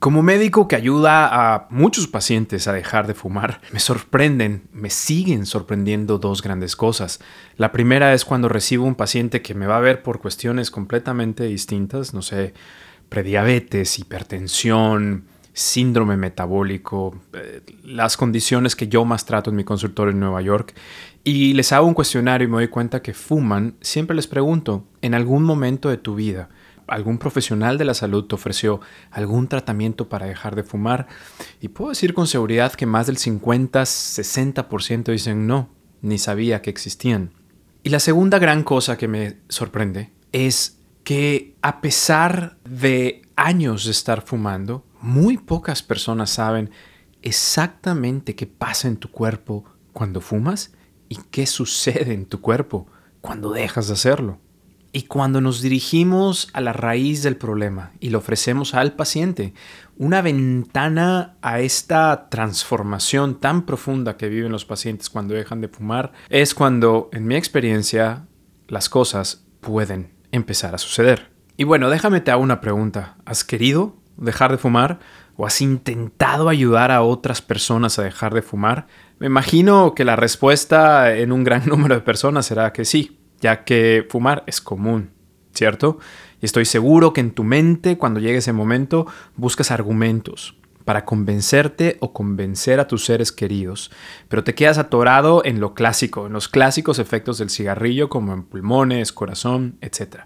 Como médico que ayuda a muchos pacientes a dejar de fumar, me sorprenden, me siguen sorprendiendo dos grandes cosas. La primera es cuando recibo un paciente que me va a ver por cuestiones completamente distintas, no sé, prediabetes, hipertensión, síndrome metabólico, eh, las condiciones que yo más trato en mi consultorio en Nueva York, y les hago un cuestionario y me doy cuenta que fuman, siempre les pregunto, en algún momento de tu vida, algún profesional de la salud te ofreció algún tratamiento para dejar de fumar y puedo decir con seguridad que más del 50-60% dicen no, ni sabía que existían. Y la segunda gran cosa que me sorprende es que a pesar de años de estar fumando, muy pocas personas saben exactamente qué pasa en tu cuerpo cuando fumas y qué sucede en tu cuerpo cuando dejas de hacerlo. Y cuando nos dirigimos a la raíz del problema y le ofrecemos al paciente una ventana a esta transformación tan profunda que viven los pacientes cuando dejan de fumar, es cuando, en mi experiencia, las cosas pueden empezar a suceder. Y bueno, déjame te hago una pregunta. ¿Has querido dejar de fumar? ¿O has intentado ayudar a otras personas a dejar de fumar? Me imagino que la respuesta en un gran número de personas será que sí ya que fumar es común, ¿cierto? Y estoy seguro que en tu mente, cuando llegue ese momento, buscas argumentos para convencerte o convencer a tus seres queridos, pero te quedas atorado en lo clásico, en los clásicos efectos del cigarrillo como en pulmones, corazón, etc.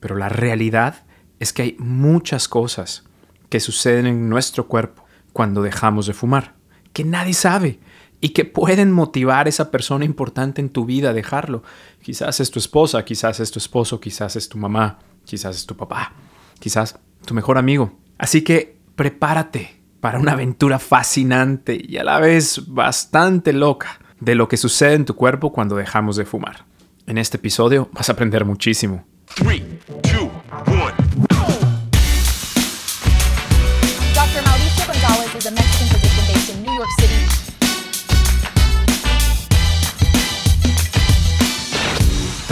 Pero la realidad es que hay muchas cosas que suceden en nuestro cuerpo cuando dejamos de fumar, que nadie sabe, y que pueden motivar a esa persona importante en tu vida a dejarlo. Quizás es tu esposa, quizás es tu esposo, quizás es tu mamá, quizás es tu papá, quizás tu mejor amigo. Así que prepárate para una aventura fascinante y a la vez bastante loca de lo que sucede en tu cuerpo cuando dejamos de fumar. En este episodio vas a aprender muchísimo.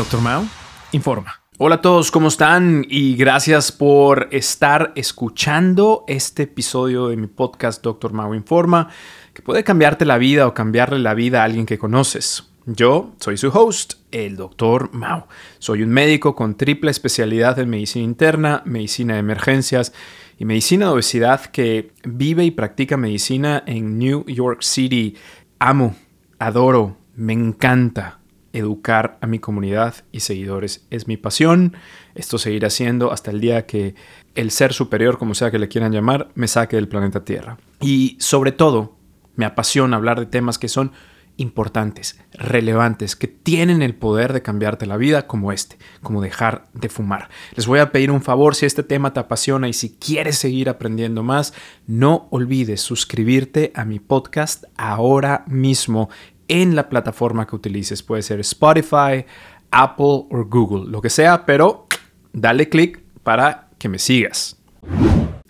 Doctor Mao informa. Hola a todos, ¿cómo están? Y gracias por estar escuchando este episodio de mi podcast Doctor Mao Informa, que puede cambiarte la vida o cambiarle la vida a alguien que conoces. Yo soy su host, el Doctor Mao. Soy un médico con triple especialidad en medicina interna, medicina de emergencias y medicina de obesidad que vive y practica medicina en New York City. Amo, adoro, me encanta educar a mi comunidad y seguidores es mi pasión. Esto seguirá siendo hasta el día que el ser superior, como sea que le quieran llamar, me saque del planeta Tierra. Y sobre todo, me apasiona hablar de temas que son importantes, relevantes, que tienen el poder de cambiarte la vida como este, como dejar de fumar. Les voy a pedir un favor si este tema te apasiona y si quieres seguir aprendiendo más, no olvides suscribirte a mi podcast ahora mismo en la plataforma que utilices. Puede ser Spotify, Apple o Google, lo que sea, pero dale click para que me sigas.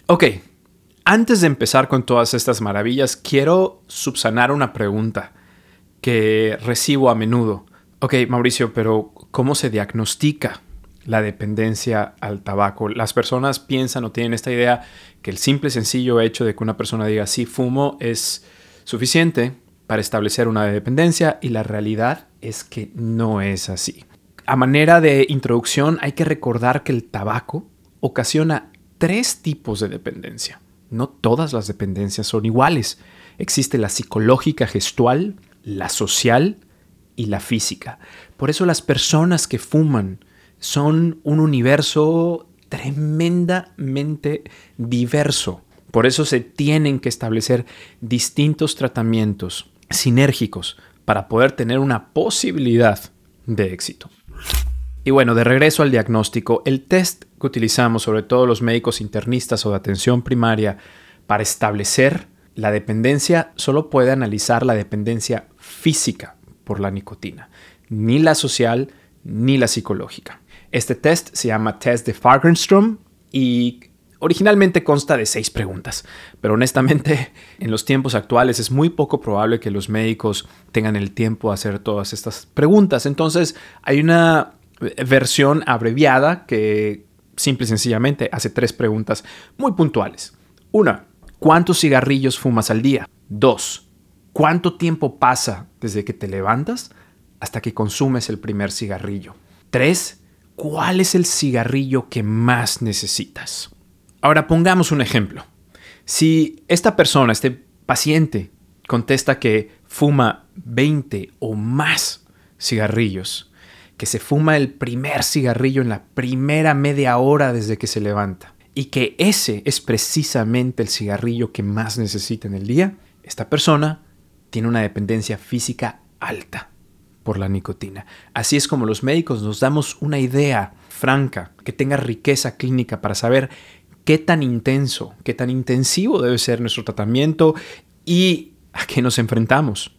Ok, antes de empezar con todas estas maravillas, quiero subsanar una pregunta que recibo a menudo. Ok, Mauricio, pero ¿cómo se diagnostica la dependencia al tabaco? Las personas piensan o tienen esta idea que el simple y sencillo hecho de que una persona diga sí fumo es suficiente para establecer una dependencia y la realidad es que no es así. A manera de introducción hay que recordar que el tabaco ocasiona tres tipos de dependencia. No todas las dependencias son iguales. Existe la psicológica gestual, la social y la física. Por eso las personas que fuman son un universo tremendamente diverso. Por eso se tienen que establecer distintos tratamientos sinérgicos para poder tener una posibilidad de éxito. Y bueno, de regreso al diagnóstico, el test que utilizamos, sobre todo los médicos internistas o de atención primaria, para establecer la dependencia, solo puede analizar la dependencia física por la nicotina, ni la social ni la psicológica. Este test se llama test de Fagenstrom y Originalmente consta de seis preguntas, pero honestamente en los tiempos actuales es muy poco probable que los médicos tengan el tiempo de hacer todas estas preguntas. Entonces hay una versión abreviada que simple y sencillamente hace tres preguntas muy puntuales. Una, ¿Cuántos cigarrillos fumas al día? 2. ¿Cuánto tiempo pasa desde que te levantas hasta que consumes el primer cigarrillo? 3. ¿Cuál es el cigarrillo que más necesitas? Ahora pongamos un ejemplo. Si esta persona, este paciente, contesta que fuma 20 o más cigarrillos, que se fuma el primer cigarrillo en la primera media hora desde que se levanta y que ese es precisamente el cigarrillo que más necesita en el día, esta persona tiene una dependencia física alta por la nicotina. Así es como los médicos nos damos una idea franca, que tenga riqueza clínica para saber qué tan intenso, qué tan intensivo debe ser nuestro tratamiento y a qué nos enfrentamos.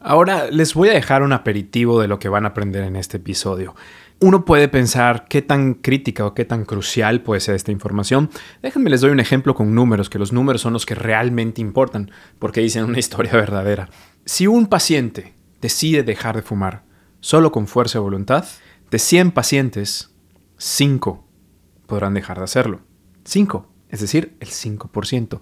Ahora les voy a dejar un aperitivo de lo que van a aprender en este episodio. Uno puede pensar qué tan crítica o qué tan crucial puede ser esta información. Déjenme les doy un ejemplo con números, que los números son los que realmente importan, porque dicen una historia verdadera. Si un paciente decide dejar de fumar solo con fuerza de voluntad, de 100 pacientes, 5 podrán dejar de hacerlo. 5, es decir, el 5%.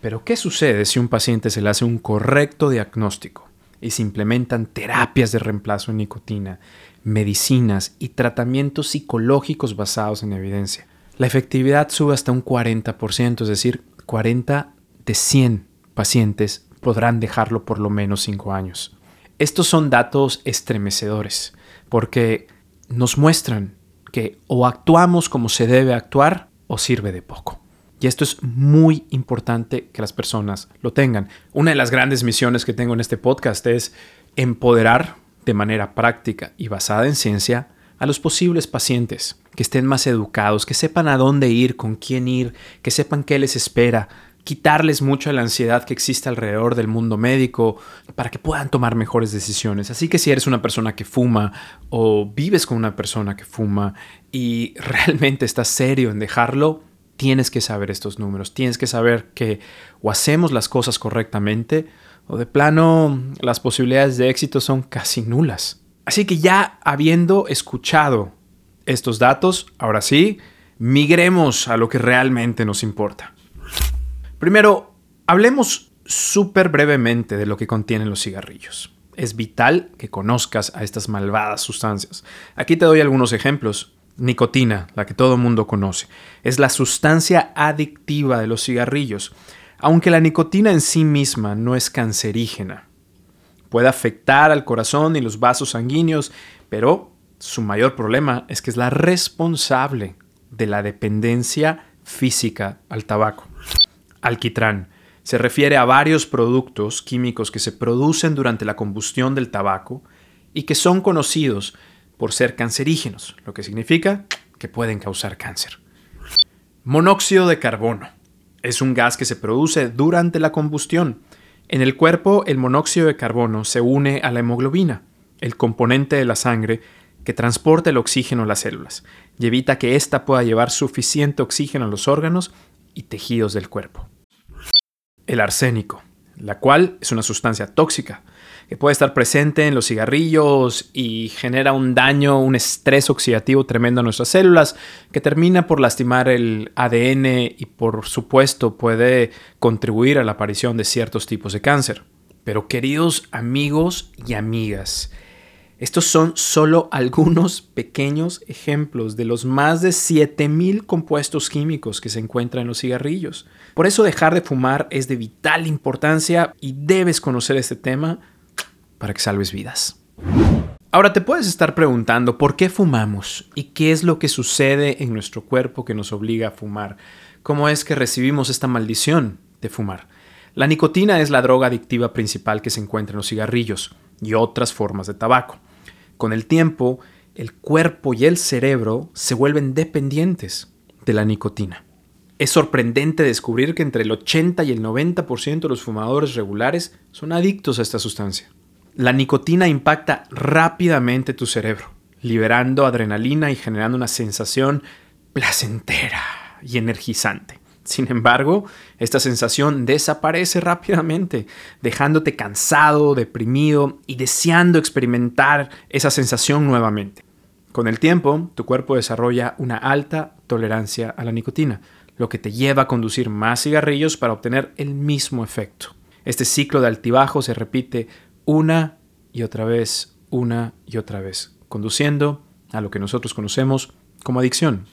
Pero ¿qué sucede si un paciente se le hace un correcto diagnóstico y se implementan terapias de reemplazo de nicotina, medicinas y tratamientos psicológicos basados en evidencia? La efectividad sube hasta un 40%, es decir, 40 de 100 pacientes podrán dejarlo por lo menos 5 años. Estos son datos estremecedores porque nos muestran que o actuamos como se debe actuar o sirve de poco. Y esto es muy importante que las personas lo tengan. Una de las grandes misiones que tengo en este podcast es empoderar de manera práctica y basada en ciencia a los posibles pacientes, que estén más educados, que sepan a dónde ir, con quién ir, que sepan qué les espera, quitarles mucho la ansiedad que existe alrededor del mundo médico para que puedan tomar mejores decisiones. Así que si eres una persona que fuma o vives con una persona que fuma y realmente estás serio en dejarlo, tienes que saber estos números, tienes que saber que o hacemos las cosas correctamente o de plano las posibilidades de éxito son casi nulas. Así que ya habiendo escuchado estos datos, ahora sí, migremos a lo que realmente nos importa. Primero, hablemos súper brevemente de lo que contienen los cigarrillos. Es vital que conozcas a estas malvadas sustancias. Aquí te doy algunos ejemplos. Nicotina, la que todo mundo conoce, es la sustancia adictiva de los cigarrillos, aunque la nicotina en sí misma no es cancerígena. Puede afectar al corazón y los vasos sanguíneos, pero su mayor problema es que es la responsable de la dependencia física al tabaco. Alquitrán se refiere a varios productos químicos que se producen durante la combustión del tabaco y que son conocidos por ser cancerígenos, lo que significa que pueden causar cáncer. Monóxido de carbono es un gas que se produce durante la combustión. En el cuerpo, el monóxido de carbono se une a la hemoglobina, el componente de la sangre que transporta el oxígeno a las células y evita que ésta pueda llevar suficiente oxígeno a los órganos y tejidos del cuerpo. El arsénico, la cual es una sustancia tóxica que puede estar presente en los cigarrillos y genera un daño, un estrés oxidativo tremendo a nuestras células que termina por lastimar el ADN y por supuesto puede contribuir a la aparición de ciertos tipos de cáncer. Pero queridos amigos y amigas, estos son solo algunos pequeños ejemplos de los más de 7000 compuestos químicos que se encuentran en los cigarrillos. Por eso dejar de fumar es de vital importancia y debes conocer este tema para que salves vidas. Ahora te puedes estar preguntando por qué fumamos y qué es lo que sucede en nuestro cuerpo que nos obliga a fumar. ¿Cómo es que recibimos esta maldición de fumar? La nicotina es la droga adictiva principal que se encuentra en los cigarrillos y otras formas de tabaco. Con el tiempo, el cuerpo y el cerebro se vuelven dependientes de la nicotina. Es sorprendente descubrir que entre el 80 y el 90% de los fumadores regulares son adictos a esta sustancia. La nicotina impacta rápidamente tu cerebro, liberando adrenalina y generando una sensación placentera y energizante. Sin embargo, esta sensación desaparece rápidamente, dejándote cansado, deprimido y deseando experimentar esa sensación nuevamente. Con el tiempo, tu cuerpo desarrolla una alta tolerancia a la nicotina, lo que te lleva a conducir más cigarrillos para obtener el mismo efecto. Este ciclo de altibajo se repite una y otra vez, una y otra vez, conduciendo a lo que nosotros conocemos como adicción.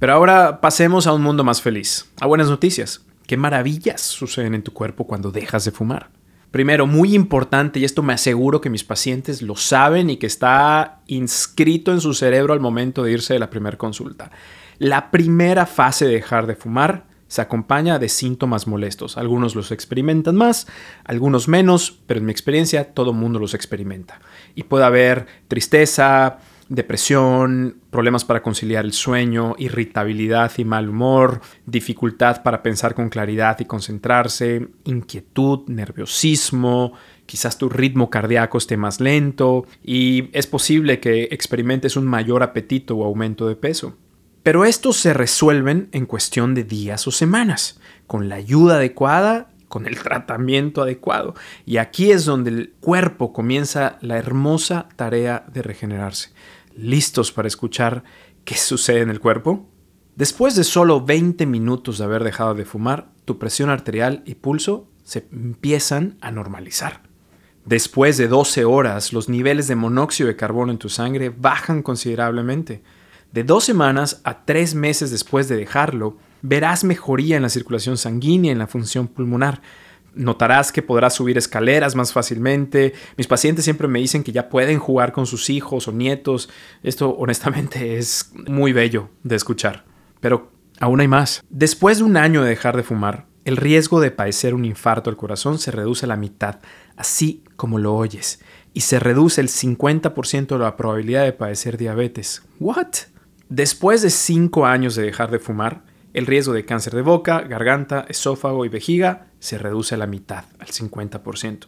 Pero ahora pasemos a un mundo más feliz, a buenas noticias. ¿Qué maravillas suceden en tu cuerpo cuando dejas de fumar? Primero, muy importante, y esto me aseguro que mis pacientes lo saben y que está inscrito en su cerebro al momento de irse de la primera consulta. La primera fase de dejar de fumar se acompaña de síntomas molestos. Algunos los experimentan más, algunos menos, pero en mi experiencia todo mundo los experimenta. Y puede haber tristeza, depresión, problemas para conciliar el sueño, irritabilidad y mal humor, dificultad para pensar con claridad y concentrarse, inquietud, nerviosismo, quizás tu ritmo cardíaco esté más lento y es posible que experimentes un mayor apetito o aumento de peso. Pero estos se resuelven en cuestión de días o semanas, con la ayuda adecuada con el tratamiento adecuado. Y aquí es donde el cuerpo comienza la hermosa tarea de regenerarse. ¿Listos para escuchar qué sucede en el cuerpo? Después de solo 20 minutos de haber dejado de fumar, tu presión arterial y pulso se empiezan a normalizar. Después de 12 horas, los niveles de monóxido de carbono en tu sangre bajan considerablemente. De dos semanas a tres meses después de dejarlo, verás mejoría en la circulación sanguínea y en la función pulmonar. Notarás que podrás subir escaleras más fácilmente. Mis pacientes siempre me dicen que ya pueden jugar con sus hijos o nietos. Esto honestamente es muy bello de escuchar. Pero aún hay más. Después de un año de dejar de fumar, el riesgo de padecer un infarto al corazón se reduce a la mitad, así como lo oyes, y se reduce el 50% de la probabilidad de padecer diabetes. ¿What? Después de 5 años de dejar de fumar, el riesgo de cáncer de boca, garganta, esófago y vejiga se reduce a la mitad, al 50%.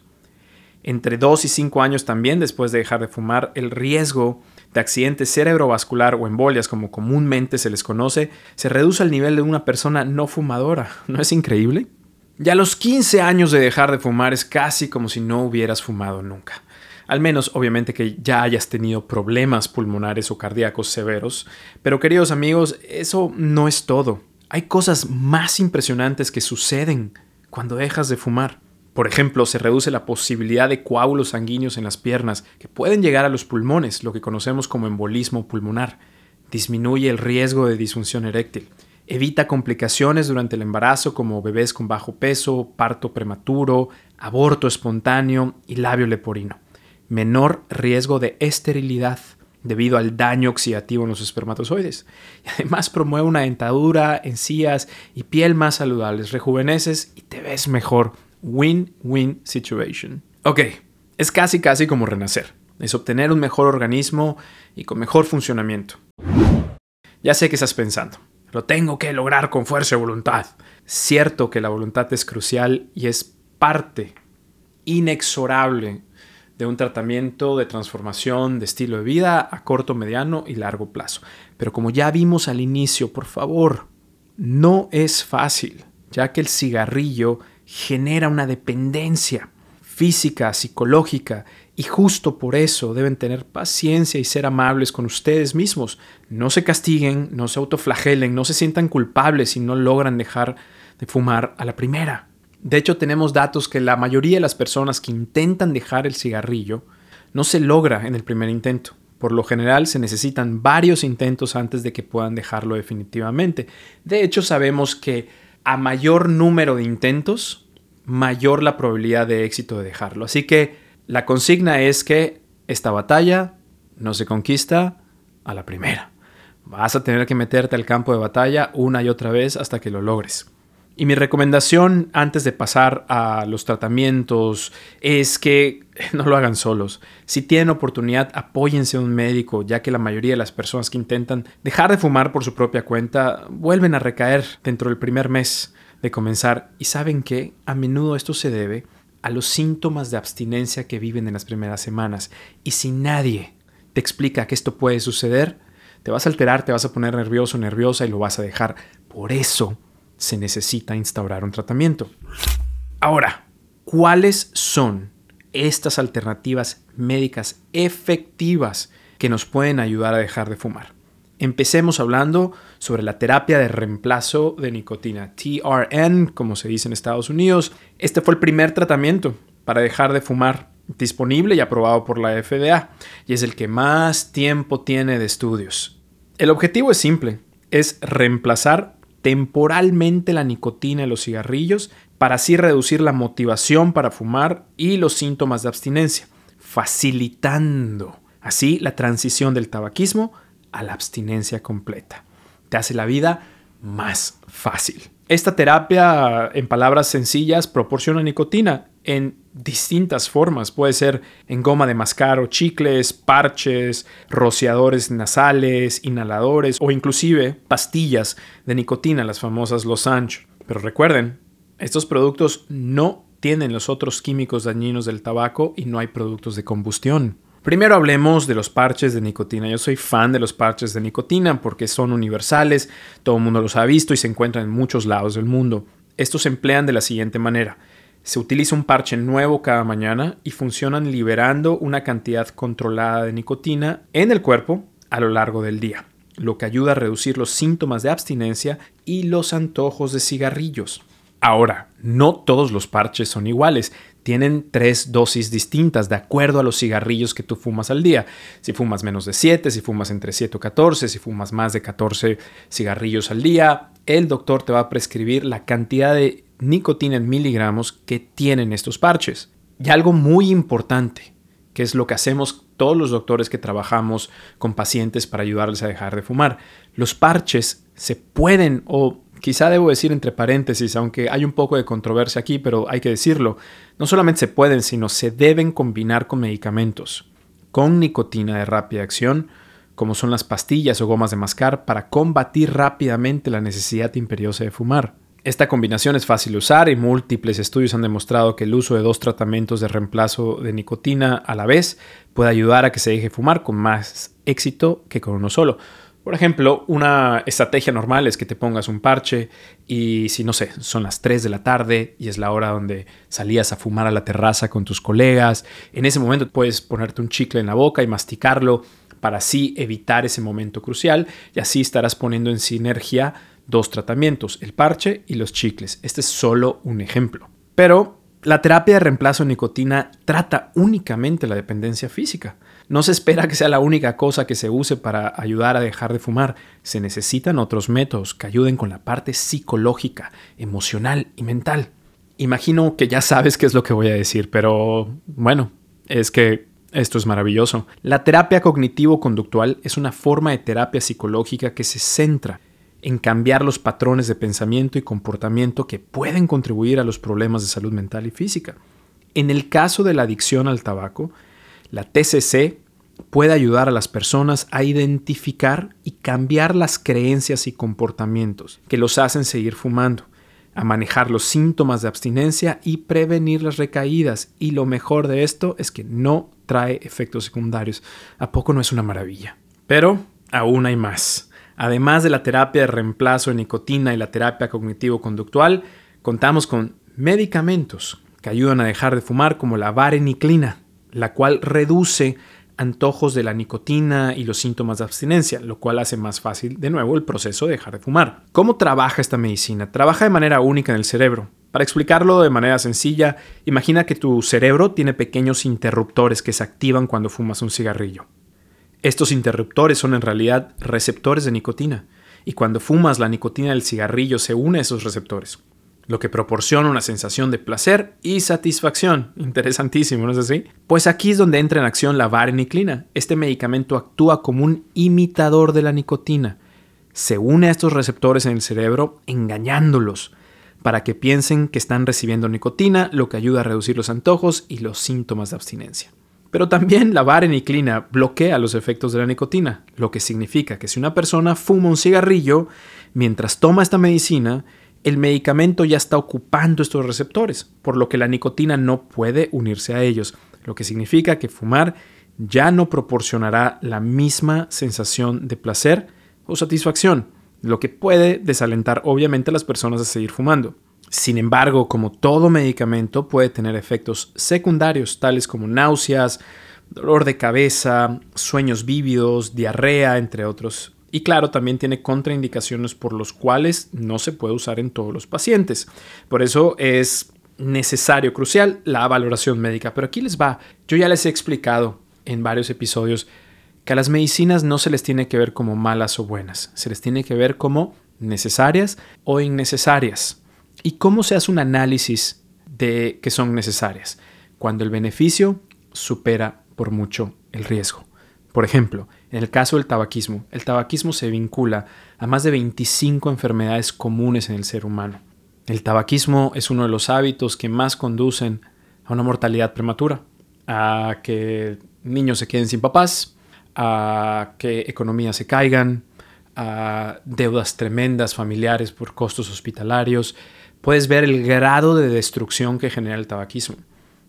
Entre 2 y 5 años también después de dejar de fumar, el riesgo de accidente cerebrovascular o embolias, como comúnmente se les conoce, se reduce al nivel de una persona no fumadora. ¿No es increíble? Ya a los 15 años de dejar de fumar es casi como si no hubieras fumado nunca. Al menos, obviamente, que ya hayas tenido problemas pulmonares o cardíacos severos. Pero queridos amigos, eso no es todo hay cosas más impresionantes que suceden cuando dejas de fumar. Por ejemplo, se reduce la posibilidad de coágulos sanguíneos en las piernas que pueden llegar a los pulmones, lo que conocemos como embolismo pulmonar. Disminuye el riesgo de disfunción eréctil. Evita complicaciones durante el embarazo como bebés con bajo peso, parto prematuro, aborto espontáneo y labio leporino. Menor riesgo de esterilidad debido al daño oxidativo en los espermatozoides. Y además promueve una dentadura, encías y piel más saludables, rejuveneces y te ves mejor. Win-win situation. Ok, es casi casi como renacer. Es obtener un mejor organismo y con mejor funcionamiento. Ya sé que estás pensando, lo tengo que lograr con fuerza y voluntad. Cierto que la voluntad es crucial y es parte inexorable de un tratamiento de transformación de estilo de vida a corto, mediano y largo plazo. Pero como ya vimos al inicio, por favor, no es fácil, ya que el cigarrillo genera una dependencia física, psicológica, y justo por eso deben tener paciencia y ser amables con ustedes mismos. No se castiguen, no se autoflagelen, no se sientan culpables si no logran dejar de fumar a la primera. De hecho, tenemos datos que la mayoría de las personas que intentan dejar el cigarrillo no se logra en el primer intento. Por lo general se necesitan varios intentos antes de que puedan dejarlo definitivamente. De hecho, sabemos que a mayor número de intentos, mayor la probabilidad de éxito de dejarlo. Así que la consigna es que esta batalla no se conquista a la primera. Vas a tener que meterte al campo de batalla una y otra vez hasta que lo logres. Y mi recomendación antes de pasar a los tratamientos es que no lo hagan solos. Si tienen oportunidad, apóyense a un médico, ya que la mayoría de las personas que intentan dejar de fumar por su propia cuenta vuelven a recaer dentro del primer mes de comenzar. Y saben que a menudo esto se debe a los síntomas de abstinencia que viven en las primeras semanas. Y si nadie te explica que esto puede suceder, te vas a alterar, te vas a poner nervioso, nerviosa y lo vas a dejar. Por eso se necesita instaurar un tratamiento. Ahora, ¿cuáles son estas alternativas médicas efectivas que nos pueden ayudar a dejar de fumar? Empecemos hablando sobre la terapia de reemplazo de nicotina, TRN, como se dice en Estados Unidos. Este fue el primer tratamiento para dejar de fumar disponible y aprobado por la FDA, y es el que más tiempo tiene de estudios. El objetivo es simple, es reemplazar temporalmente la nicotina en los cigarrillos para así reducir la motivación para fumar y los síntomas de abstinencia, facilitando así la transición del tabaquismo a la abstinencia completa. Te hace la vida más fácil. Esta terapia, en palabras sencillas, proporciona nicotina en distintas formas. Puede ser en goma de mascar o chicles, parches, rociadores nasales, inhaladores o inclusive pastillas de nicotina, las famosas Los Anchos. Pero recuerden, estos productos no tienen los otros químicos dañinos del tabaco y no hay productos de combustión. Primero hablemos de los parches de nicotina. Yo soy fan de los parches de nicotina porque son universales, todo el mundo los ha visto y se encuentran en muchos lados del mundo. Estos se emplean de la siguiente manera. Se utiliza un parche nuevo cada mañana y funcionan liberando una cantidad controlada de nicotina en el cuerpo a lo largo del día, lo que ayuda a reducir los síntomas de abstinencia y los antojos de cigarrillos. Ahora, no todos los parches son iguales. Tienen tres dosis distintas de acuerdo a los cigarrillos que tú fumas al día. Si fumas menos de 7, si fumas entre 7 o 14, si fumas más de 14 cigarrillos al día, el doctor te va a prescribir la cantidad de nicotina en miligramos que tienen estos parches. Y algo muy importante, que es lo que hacemos todos los doctores que trabajamos con pacientes para ayudarles a dejar de fumar. Los parches se pueden, o quizá debo decir entre paréntesis, aunque hay un poco de controversia aquí, pero hay que decirlo, no solamente se pueden, sino se deben combinar con medicamentos, con nicotina de rápida acción, como son las pastillas o gomas de mascar, para combatir rápidamente la necesidad imperiosa de fumar. Esta combinación es fácil de usar y múltiples estudios han demostrado que el uso de dos tratamientos de reemplazo de nicotina a la vez puede ayudar a que se deje fumar con más éxito que con uno solo. Por ejemplo, una estrategia normal es que te pongas un parche y si no sé, son las 3 de la tarde y es la hora donde salías a fumar a la terraza con tus colegas, en ese momento puedes ponerte un chicle en la boca y masticarlo para así evitar ese momento crucial y así estarás poniendo en sinergia dos tratamientos, el parche y los chicles. Este es solo un ejemplo. Pero la terapia de reemplazo de nicotina trata únicamente la dependencia física. No se espera que sea la única cosa que se use para ayudar a dejar de fumar. Se necesitan otros métodos que ayuden con la parte psicológica, emocional y mental. Imagino que ya sabes qué es lo que voy a decir, pero bueno, es que esto es maravilloso. La terapia cognitivo-conductual es una forma de terapia psicológica que se centra en cambiar los patrones de pensamiento y comportamiento que pueden contribuir a los problemas de salud mental y física. En el caso de la adicción al tabaco, la TCC puede ayudar a las personas a identificar y cambiar las creencias y comportamientos que los hacen seguir fumando, a manejar los síntomas de abstinencia y prevenir las recaídas. Y lo mejor de esto es que no trae efectos secundarios. ¿A poco no es una maravilla? Pero aún hay más. Además de la terapia de reemplazo de nicotina y la terapia cognitivo-conductual, contamos con medicamentos que ayudan a dejar de fumar como la vareniclina, la cual reduce antojos de la nicotina y los síntomas de abstinencia, lo cual hace más fácil de nuevo el proceso de dejar de fumar. ¿Cómo trabaja esta medicina? Trabaja de manera única en el cerebro. Para explicarlo de manera sencilla, imagina que tu cerebro tiene pequeños interruptores que se activan cuando fumas un cigarrillo. Estos interruptores son en realidad receptores de nicotina, y cuando fumas la nicotina del cigarrillo se une a esos receptores, lo que proporciona una sensación de placer y satisfacción. Interesantísimo, ¿no es así? Pues aquí es donde entra en acción la vareniclina. Este medicamento actúa como un imitador de la nicotina. Se une a estos receptores en el cerebro engañándolos para que piensen que están recibiendo nicotina, lo que ayuda a reducir los antojos y los síntomas de abstinencia. Pero también la vareniclina bloquea los efectos de la nicotina, lo que significa que si una persona fuma un cigarrillo mientras toma esta medicina, el medicamento ya está ocupando estos receptores, por lo que la nicotina no puede unirse a ellos, lo que significa que fumar ya no proporcionará la misma sensación de placer o satisfacción, lo que puede desalentar obviamente a las personas a seguir fumando. Sin embargo, como todo medicamento puede tener efectos secundarios tales como náuseas, dolor de cabeza, sueños vívidos, diarrea, entre otros Y claro, también tiene contraindicaciones por los cuales no se puede usar en todos los pacientes. Por eso es necesario, crucial, la valoración médica. Pero aquí les va. Yo ya les he explicado en varios episodios que a las medicinas no se les tiene que ver como malas o buenas, se les tiene que ver como necesarias o innecesarias. ¿Y cómo se hace un análisis de que son necesarias? Cuando el beneficio supera por mucho el riesgo. Por ejemplo, en el caso del tabaquismo, el tabaquismo se vincula a más de 25 enfermedades comunes en el ser humano. El tabaquismo es uno de los hábitos que más conducen a una mortalidad prematura, a que niños se queden sin papás, a que economías se caigan, a deudas tremendas familiares por costos hospitalarios. Puedes ver el grado de destrucción que genera el tabaquismo.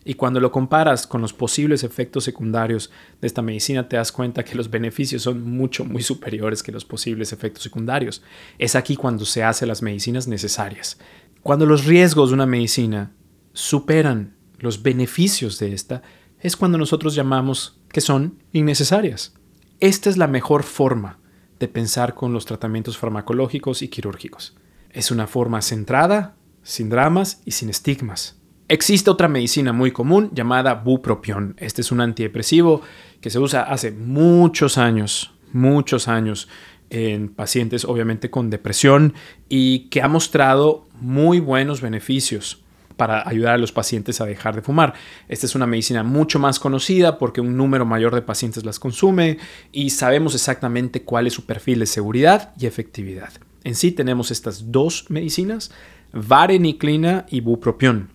Y cuando lo comparas con los posibles efectos secundarios de esta medicina, te das cuenta que los beneficios son mucho, muy superiores que los posibles efectos secundarios. Es aquí cuando se hacen las medicinas necesarias. Cuando los riesgos de una medicina superan los beneficios de esta, es cuando nosotros llamamos que son innecesarias. Esta es la mejor forma de pensar con los tratamientos farmacológicos y quirúrgicos. Es una forma centrada, sin dramas y sin estigmas. Existe otra medicina muy común llamada bupropión. Este es un antidepresivo que se usa hace muchos años, muchos años en pacientes obviamente con depresión y que ha mostrado muy buenos beneficios para ayudar a los pacientes a dejar de fumar. Esta es una medicina mucho más conocida porque un número mayor de pacientes las consume y sabemos exactamente cuál es su perfil de seguridad y efectividad. En sí tenemos estas dos medicinas, vareniclina y bupropión.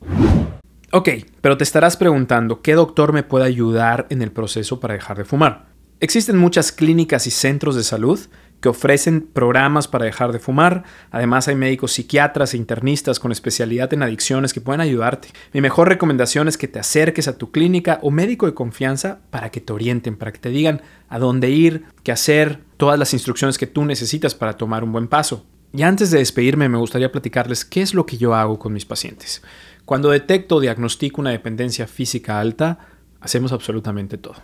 Ok, pero te estarás preguntando, ¿qué doctor me puede ayudar en el proceso para dejar de fumar? Existen muchas clínicas y centros de salud que ofrecen programas para dejar de fumar. Además hay médicos psiquiatras e internistas con especialidad en adicciones que pueden ayudarte. Mi mejor recomendación es que te acerques a tu clínica o médico de confianza para que te orienten, para que te digan a dónde ir, qué hacer, todas las instrucciones que tú necesitas para tomar un buen paso. Y antes de despedirme me gustaría platicarles qué es lo que yo hago con mis pacientes. Cuando detecto o diagnostico una dependencia física alta, hacemos absolutamente todo.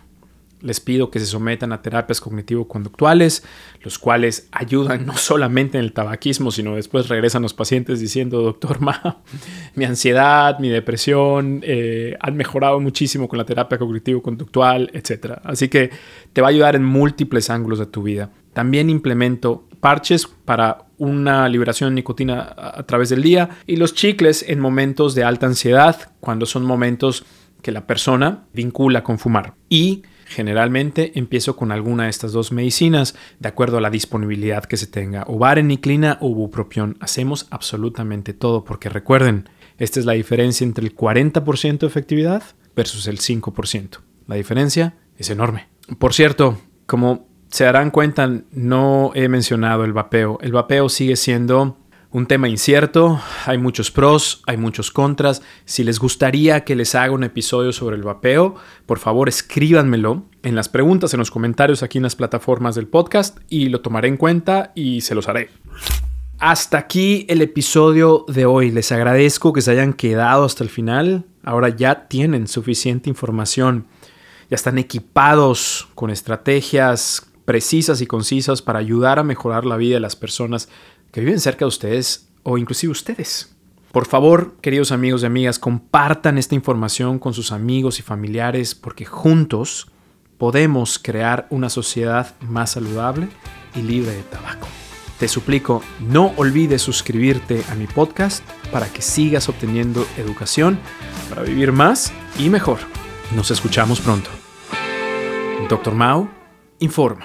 Les pido que se sometan a terapias cognitivo-conductuales, los cuales ayudan no solamente en el tabaquismo, sino después regresan los pacientes diciendo, doctor Ma, mi ansiedad, mi depresión eh, han mejorado muchísimo con la terapia cognitivo-conductual, etc. Así que te va a ayudar en múltiples ángulos de tu vida. También implemento parches para una liberación de nicotina a través del día y los chicles en momentos de alta ansiedad, cuando son momentos que la persona vincula con fumar. Y generalmente empiezo con alguna de estas dos medicinas de acuerdo a la disponibilidad que se tenga, o vareniclina o bupropión. Hacemos absolutamente todo porque recuerden, esta es la diferencia entre el 40% de efectividad versus el 5%. La diferencia es enorme. Por cierto, como se darán cuenta, no he mencionado el vapeo. El vapeo sigue siendo un tema incierto, hay muchos pros, hay muchos contras. Si les gustaría que les haga un episodio sobre el vapeo, por favor escríbanmelo en las preguntas, en los comentarios aquí en las plataformas del podcast y lo tomaré en cuenta y se los haré. Hasta aquí el episodio de hoy. Les agradezco que se hayan quedado hasta el final. Ahora ya tienen suficiente información. Ya están equipados con estrategias, precisas y concisas para ayudar a mejorar la vida de las personas que viven cerca de ustedes o inclusive ustedes. Por favor, queridos amigos y amigas, compartan esta información con sus amigos y familiares porque juntos podemos crear una sociedad más saludable y libre de tabaco. Te suplico, no olvides suscribirte a mi podcast para que sigas obteniendo educación para vivir más y mejor. Nos escuchamos pronto. Doctor Mao informa.